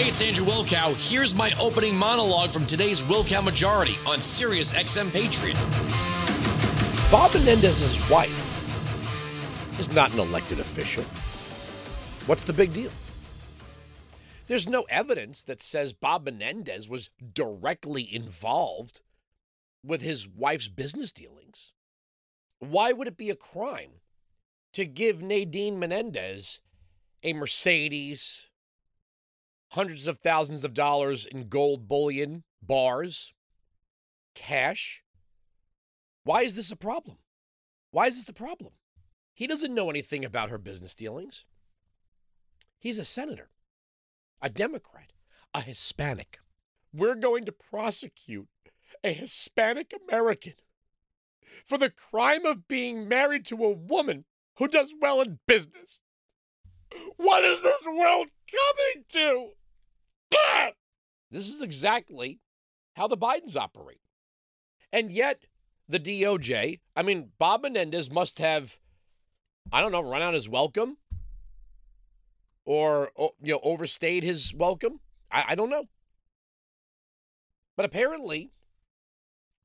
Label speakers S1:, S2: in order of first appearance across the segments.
S1: Hey, it's Andrew Wilkow. Here's my opening monologue from today's Wilkow Majority on Sirius XM Patriot.
S2: Bob Menendez's wife is not an elected official. What's the big deal? There's no evidence that says Bob Menendez was directly involved with his wife's business dealings. Why would it be a crime to give Nadine Menendez a Mercedes, hundreds of thousands of dollars in gold bullion, bars, cash? Why is this a problem? Why is this a problem? He doesn't know anything about her business dealings. He's a senator, a Democrat, a Hispanic. We're going to prosecute a Hispanic American for the crime of being married to a woman who does well in business. What is this world coming to? This is exactly how the Bidens operate. And yet, the DOJ, I mean, Bob Menendez must have, I don't know, run out his welcome or, you know, overstayed his welcome. I, I don't know. But apparently,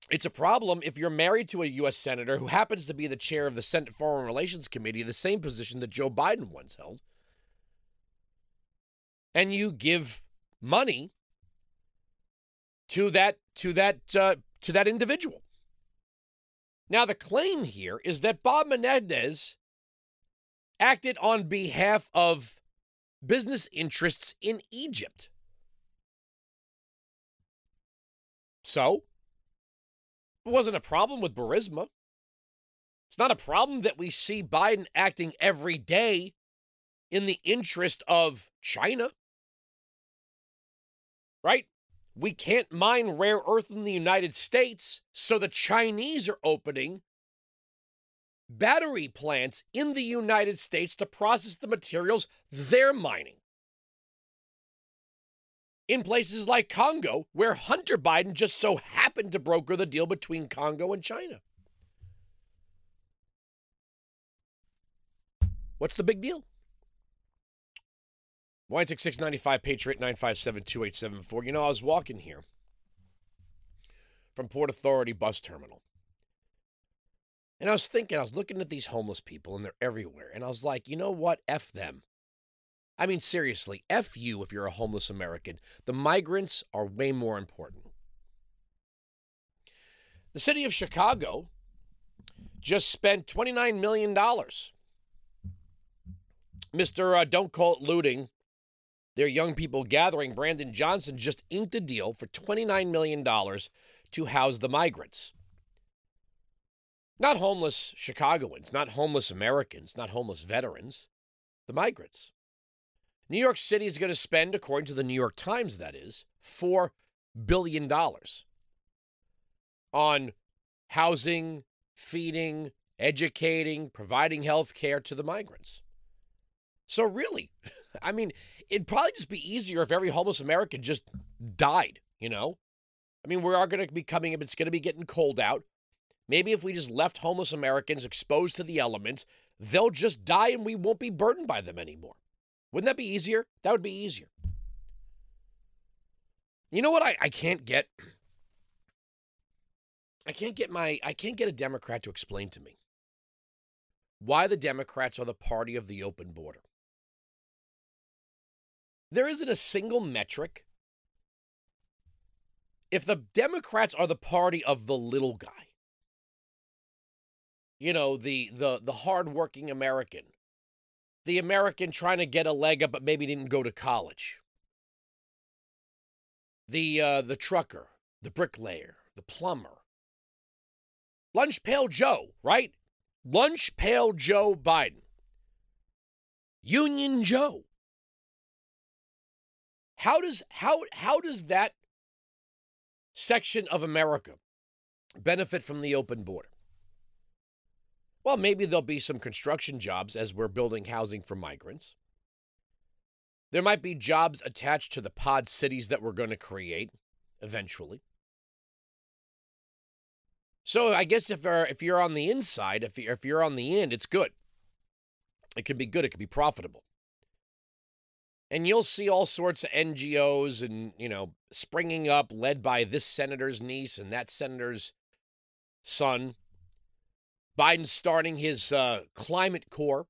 S2: it's a problem if you're married to a U.S. Senator who happens to be the chair of the Senate Foreign Relations Committee, the same position that Joe Biden once held, and you give money to that to that uh, to that individual. Now, the claim here is that Bob Menendez acted on behalf of business interests in Egypt. So, it wasn't a problem with Burisma. It's not a problem that we see Biden acting every day in the interest of China. Right? We can't mine rare earth in the United States, so the Chinese are opening battery plants in the United States to process the materials they're mining. In places like Congo, where Hunter Biden just so happened to broker the deal between Congo and China. What's the big deal? Wine six ninety five Patriot nine five seven two eight seven four. You know, I was walking here from Port Authority bus terminal. And I was thinking, I was looking at these homeless people and they're everywhere. And I was like, you know what? F them. I mean, seriously, F you if you're a homeless American. The migrants are way more important. The city of Chicago just spent $29 million. Mr. Uh, Don't Call It Looting their young people gathering, Brandon Johnson just inked a deal for $29 million to house the migrants. Not homeless Chicagoans, not homeless Americans, not homeless veterans, the migrants. New York City is going to spend, according to the New York Times, that is, $4 billion on housing, feeding, educating, providing health care to the migrants. So, really, I mean, it'd probably just be easier if every homeless American just died, you know? I mean, we are going to be coming up, it's going to be getting cold out. Maybe if we just left homeless Americans exposed to the elements, they'll just die and we won't be burdened by them anymore. Wouldn't that be easier? That would be easier. You know what I, I can't get? I can't get my I can't get a Democrat to explain to me why the Democrats are the party of the open border. There isn't a single metric. If the Democrats are the party of the little guy, you know, the the the hardworking American, the American trying to get a leg up but maybe didn't go to college, the uh, the trucker, the bricklayer, the plumber, lunch pail Joe, right? Lunch pail Joe Biden, Union Joe. How does how how does that section of America benefit from the open border? Well, maybe there'll be some construction jobs as we're building housing for migrants. There might be jobs attached to the pod cities that we're going to create eventually. So I guess if you're, if you're on the inside, if you're, if you're on the end, it's good. It could be good. It could be profitable. And you'll see all sorts of NGOs and, you know, springing up, led by this senator's niece and that senator's son. Biden starting his uh, climate corps.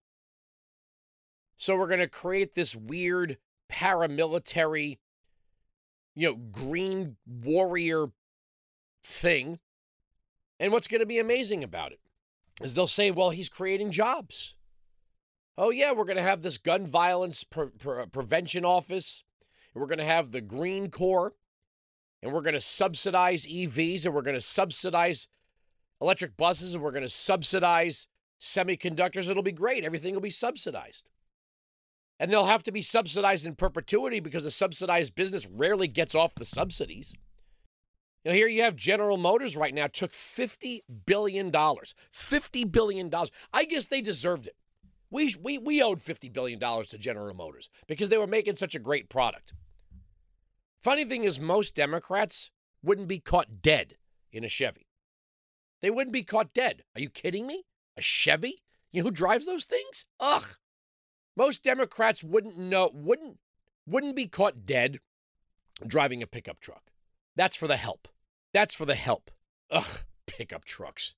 S2: So we're going to create this weird paramilitary, you know, green warrior thing. And what's going to be amazing about it is they'll say, well, he's creating jobs. Oh, yeah, we're going to have this gun violence pre- pre- uh, prevention office. We're going to have the Green Corps. And we're going to subsidize EVs. And we're going to subsidize electric buses. And we're going to subsidize semiconductors. It'll be great. Everything will be subsidized. And they'll have to be subsidized in perpetuity because a subsidized business rarely gets off the subsidies. Now, here you have General Motors right now took $50 billion. $50 billion. I guess they deserved it. We, we, we owed $50 billion to General Motors because they were making such a great product. Funny thing is, most Democrats wouldn't be caught dead in a Chevy. They wouldn't be caught dead. Are you kidding me? A Chevy? You know who drives those things? Ugh. Most Democrats wouldn't know, wouldn't, wouldn't be caught dead driving a pickup truck. That's for the help. That's for the help. Ugh, pickup trucks.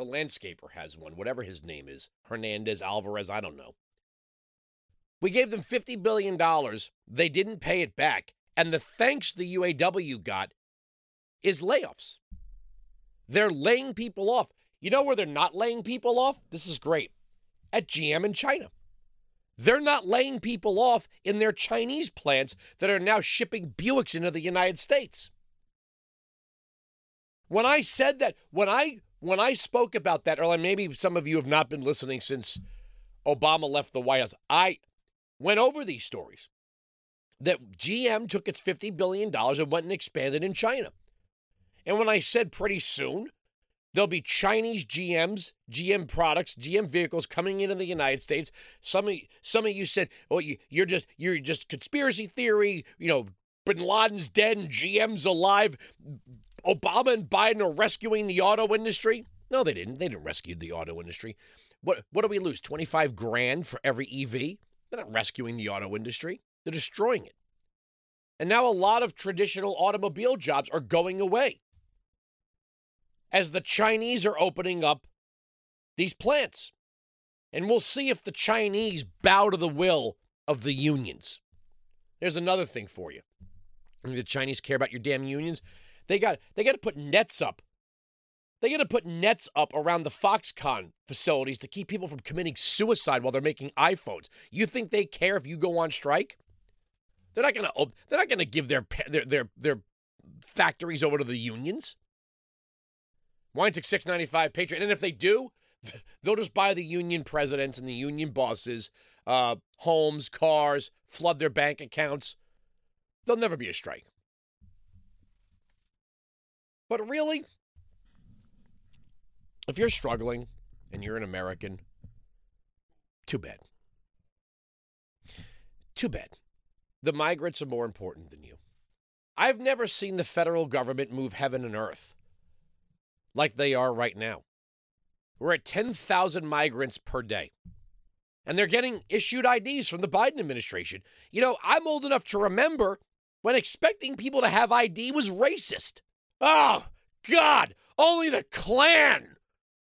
S2: The landscaper has one, whatever his name is. Hernandez, Alvarez, I don't know. We gave them $50 billion. They didn't pay it back. And the thanks the UAW got is layoffs. They're laying people off. You know where they're not laying people off? This is great. At GM in China. They're not laying people off in their Chinese plants that are now shipping Buicks into the United States. When I said that, when I when I spoke about that, or maybe some of you have not been listening since Obama left the White House, I went over these stories that GM took its $50 billion and went and expanded in China. And when I said pretty soon, there'll be Chinese GMs, GM products, GM vehicles coming into the United States. Some of, some of you said, "Oh, you, you're just you're just conspiracy theory." You know, Bin Laden's dead and GM's alive. Obama and Biden are rescuing the auto industry. No, they didn't. They didn't rescue the auto industry. What what do we lose? 25 grand for every EV? They're not rescuing the auto industry. They're destroying it. And now a lot of traditional automobile jobs are going away as the Chinese are opening up these plants. And we'll see if the Chinese bow to the will of the unions. There's another thing for you. The Chinese care about your damn unions. They got they got to put nets up. They got to put nets up around the Foxconn facilities to keep people from committing suicide while they're making iPhones. You think they care if you go on strike? They're not gonna. They're not gonna give their their their their factories over to the unions. Weinzig six ninety five Patriot, and if they do, they'll just buy the union presidents and the union bosses uh, homes, cars, flood their bank accounts. There'll never be a strike. But really, if you're struggling and you're an American, too bad. Too bad. The migrants are more important than you. I've never seen the federal government move heaven and earth like they are right now. We're at 10,000 migrants per day. And they're getting issued IDs from the Biden administration. You know, I'm old enough to remember when expecting people to have ID was racist. Oh, God, only the Klan.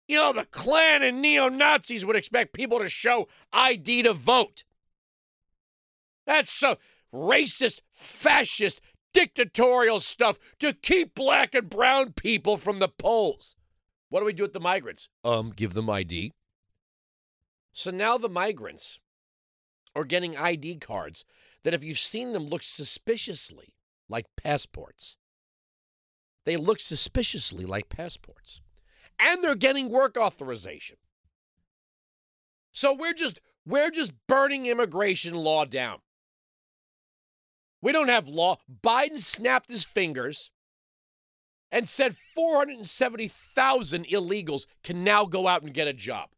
S2: You know, the Klan and neo Nazis would expect people to show ID to vote. That's so racist, fascist, dictatorial stuff to keep black and brown people from the polls. What do we do with the migrants? Um, give them ID. So now the migrants are getting ID cards that, if you've seen them, look suspiciously like passports. They look suspiciously like passports. And they're getting work authorization. So we're just we're just burning immigration law down. We don't have law. Biden snapped his fingers and said 470,000 illegals can now go out and get a job.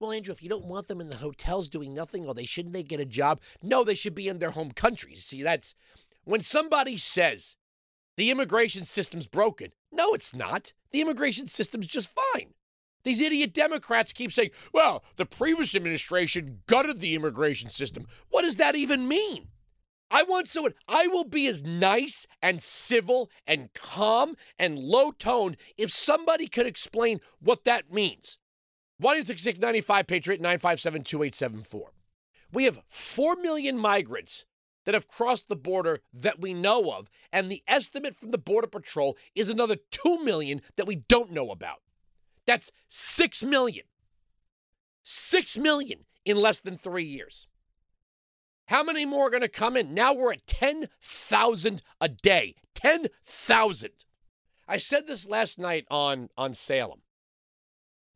S2: Well, Andrew, if you don't want them in the hotels doing nothing, or they shouldn't they get a job? No, they should be in their home countries. See, that's when somebody says the immigration system's broken. No, it's not. The immigration system's just fine. These idiot Democrats keep saying, well, the previous administration gutted the immigration system. What does that even mean? I want someone, I will be as nice and civil and calm and low toned if somebody could explain what that means. 1 95 Patriot 957 2874. We have 4 million migrants that have crossed the border that we know of, and the estimate from the Border Patrol is another 2 million that we don't know about. That's 6 million. 6 million in less than three years. How many more are going to come in? Now we're at 10,000 a day. 10,000. I said this last night on, on Salem.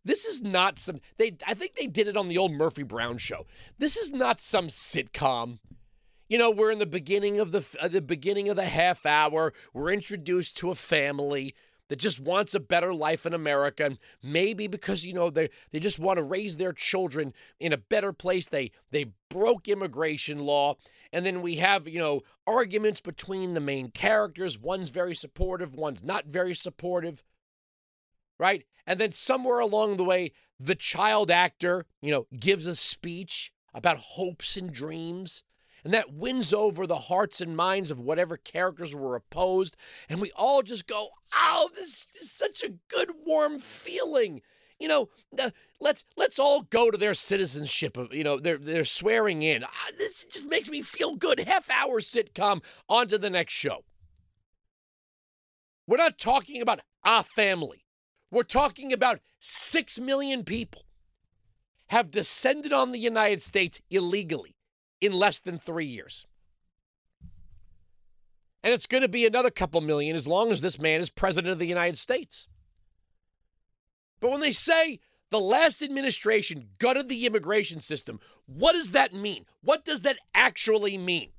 S2: This is not some they I think they did it on the old Murphy Brown show. This is not some sitcom. You know, we're in the beginning of the uh, the beginning of the half hour. We're introduced to a family that just wants a better life in America. And maybe because, you know, they, they just want to raise their children in a better place. They they broke immigration law. And then we have, you know, arguments between the main characters. One's very supportive, one's not very supportive. Right? And then somewhere along the way, the child actor, you know, gives a speech about hopes and dreams and that wins over the hearts and minds of whatever characters were opposed. And we all just go, oh, this is such a good, warm feeling. You know, let's let's all go to their citizenship. You know, they're they're swearing in. Ah, this just makes me feel good. Half hour sitcom. On to the next show. We're not talking about a family. We're talking about six million people have descended on the United States illegally in less than three years. And it's going to be another couple million as long as this man is president of the United States. But when they say the last administration gutted the immigration system, what does that mean? What does that actually mean?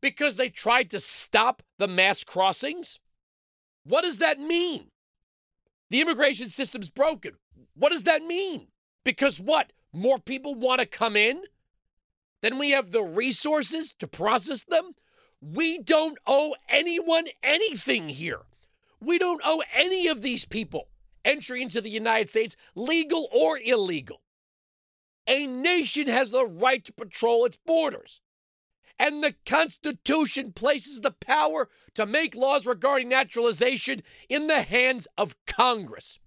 S2: Because they tried to stop the mass crossings? What does that mean? The immigration system's broken. What does that mean? Because what? More people want to come in then we have the resources to process them. We don't owe anyone anything here. We don't owe any of these people entry into the United States, legal or illegal. A nation has the right to patrol its borders. And the Constitution places the power to make laws regarding naturalization in the hands of Congress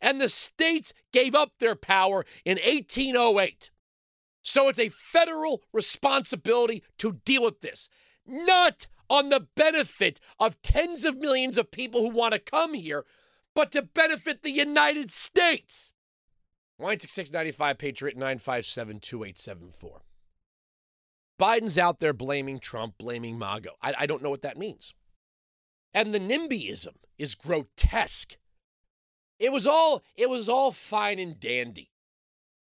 S2: and the states gave up their power in 1808. So it's a federal responsibility to deal with this, not on the benefit of tens of millions of people who want to come here, but to benefit the United States. 965 Patriot 957 2874. Biden's out there blaming Trump, blaming MAGA. I, I don't know what that means. And the NIMBYism is grotesque. It was all it was all fine and dandy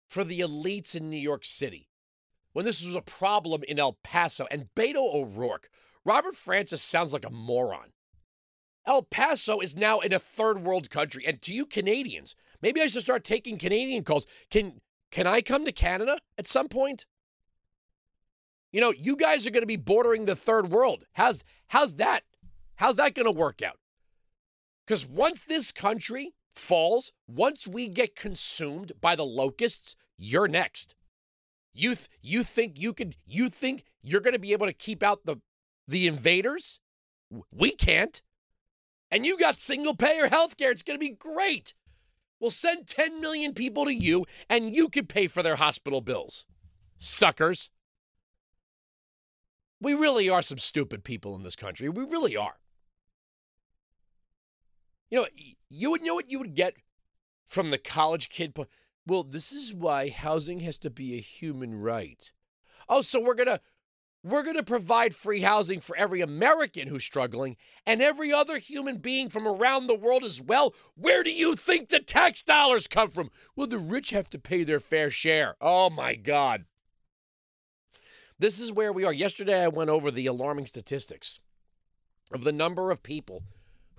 S2: for the elites in New York City when this was a problem in El Paso and Beto O'Rourke. Robert Francis sounds like a moron. El Paso is now in a third world country, and to you Canadians, maybe I should start taking Canadian calls. Can can I come to Canada at some point? You know, you guys are going to be bordering the third world. How's how's that? How's that going to work out? Because once this country falls, once we get consumed by the locusts, you're next. You th- you think you could you think you're going to be able to keep out the the invaders? We can't. And you got single payer health care. It's going to be great. We'll send 10 million people to you and you can pay for their hospital bills. Suckers. We really are some stupid people in this country. We really are. You know, you would know what you would get from the college kid. Well, this is why housing has to be a human right. Oh, so we're gonna we're gonna provide free housing for every American who's struggling and every other human being from around the world as well. Where do you think the tax dollars come from? Well, the rich have to pay their fair share. Oh my God. This is where we are. Yesterday, I went over the alarming statistics of the number of people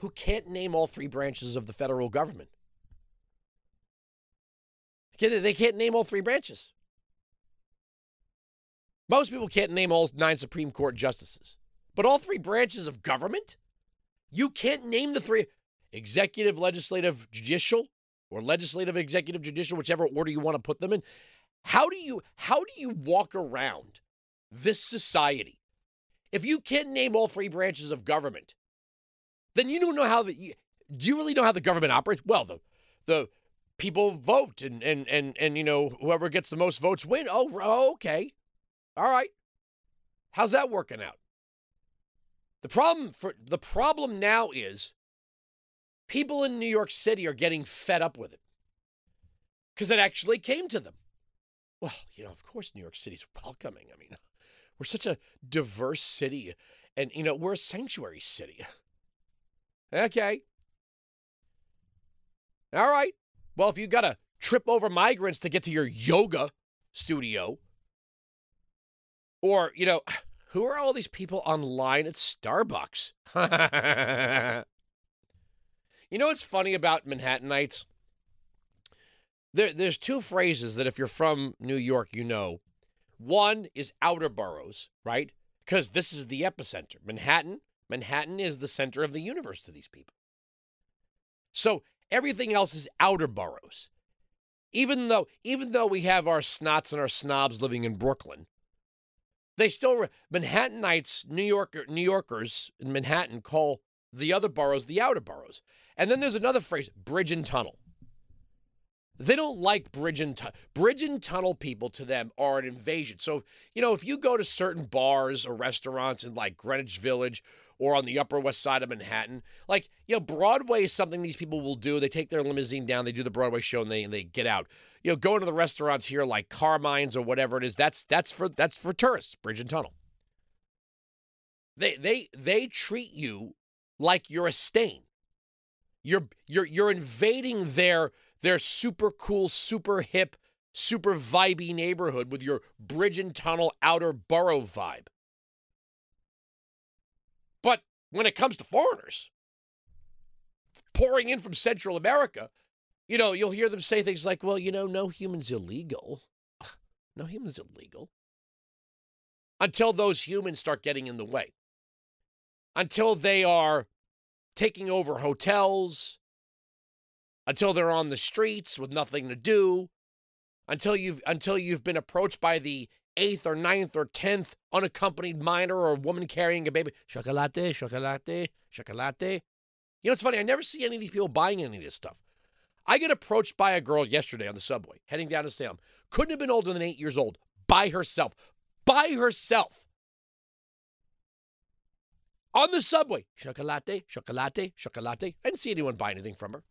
S2: who can't name all three branches of the federal government. They can't name all three branches. Most people can't name all nine Supreme Court justices, but all three branches of government? You can't name the three. executive, legislative, judicial, or legislative, executive, judicial, whichever order you want to put them in. How do you how do you walk around this society if you can't name all three branches of government? Then you don't know how the do you really know how the government operates? Well, the the people vote and and and and you know whoever gets the most votes win. Oh, oh okay. All right. How's that working out? The problem for the problem now is people in New York City are getting fed up with it because it actually came to them. Well, you know, of course, New York City's welcoming. I mean, we're such a diverse city, and you know, we're a sanctuary city. Okay. All right. Well, if you got to trip over migrants to get to your yoga studio, or, you know, who are all these people online at Starbucks? you know what's funny about Manhattanites? There, there's two phrases that if you're from New York, you know. One is outer boroughs, right? Because this is the epicenter. Manhattan, Manhattan is the center of the universe to these people. So everything else is outer boroughs. Even though, even though we have our snots and our snobs living in Brooklyn, they still Manhattanites, New Yorker, New Yorkers in Manhattan call the other boroughs the outer boroughs. And then there's another phrase, bridge and tunnel. They don't like bridge and tu- bridge and tunnel people to them are an invasion. So, you know, if you go to certain bars or restaurants in like Greenwich Village or on the Upper West Side of Manhattan, like, you know, Broadway is something these people will do. They take their limousine down, they do the Broadway show and they and they get out. You know, going to the restaurants here like Carmine's or whatever it is, that's that's for that's for tourists, bridge and tunnel. They they they treat you like you're a stain. You're you're you're invading their their super cool, super hip, super vibey neighborhood with your bridge and tunnel outer borough vibe. When it comes to foreigners pouring in from Central America, you know, you'll hear them say things like, well, you know, no human's illegal. No human's illegal. Until those humans start getting in the way. Until they are taking over hotels, until they're on the streets with nothing to do, until you've until you've been approached by the eighth or ninth or tenth unaccompanied minor or woman carrying a baby. Chocolate, chocolate, chocolate. You know, it's funny. I never see any of these people buying any of this stuff. I get approached by a girl yesterday on the subway heading down to Salem. Couldn't have been older than eight years old. By herself. By herself. On the subway. Chocolate, chocolate, chocolate. I didn't see anyone buy anything from her.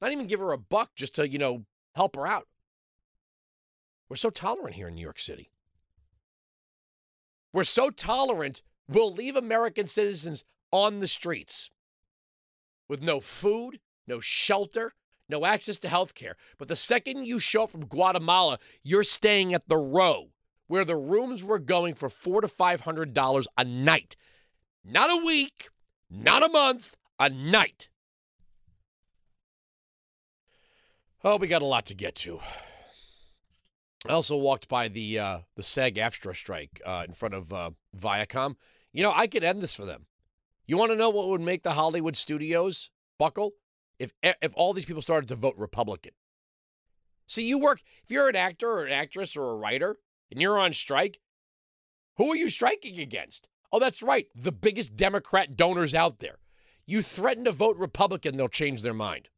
S2: Not even give her a buck just to, you know, help her out. We're so tolerant here in New York City. We're so tolerant, we'll leave American citizens on the streets with no food, no shelter, no access to health care. But the second you show up from Guatemala, you're staying at the row where the rooms were going for four to five hundred dollars a night. Not a week, not a month, a night. Oh, we got a lot to get to. I also walked by the uh, the SAG AFTRA strike uh, in front of uh, Viacom. You know, I could end this for them. You want to know what would make the Hollywood studios buckle? If if all these people started to vote Republican. See, you work if you're an actor or an actress or a writer and you're on strike. Who are you striking against? Oh, that's right, the biggest Democrat donors out there. You threaten to vote Republican, they'll change their mind.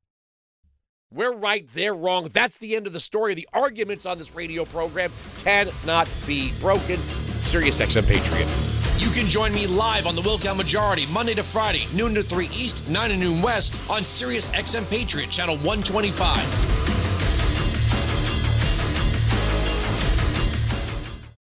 S2: We're right, they're wrong. That's the end of the story. The arguments on this radio program cannot be broken. Sirius XM Patriot.
S1: You can join me live on the Wilkow Majority Monday to Friday, noon to 3 East, 9 to noon West on Sirius XM Patriot, channel 125.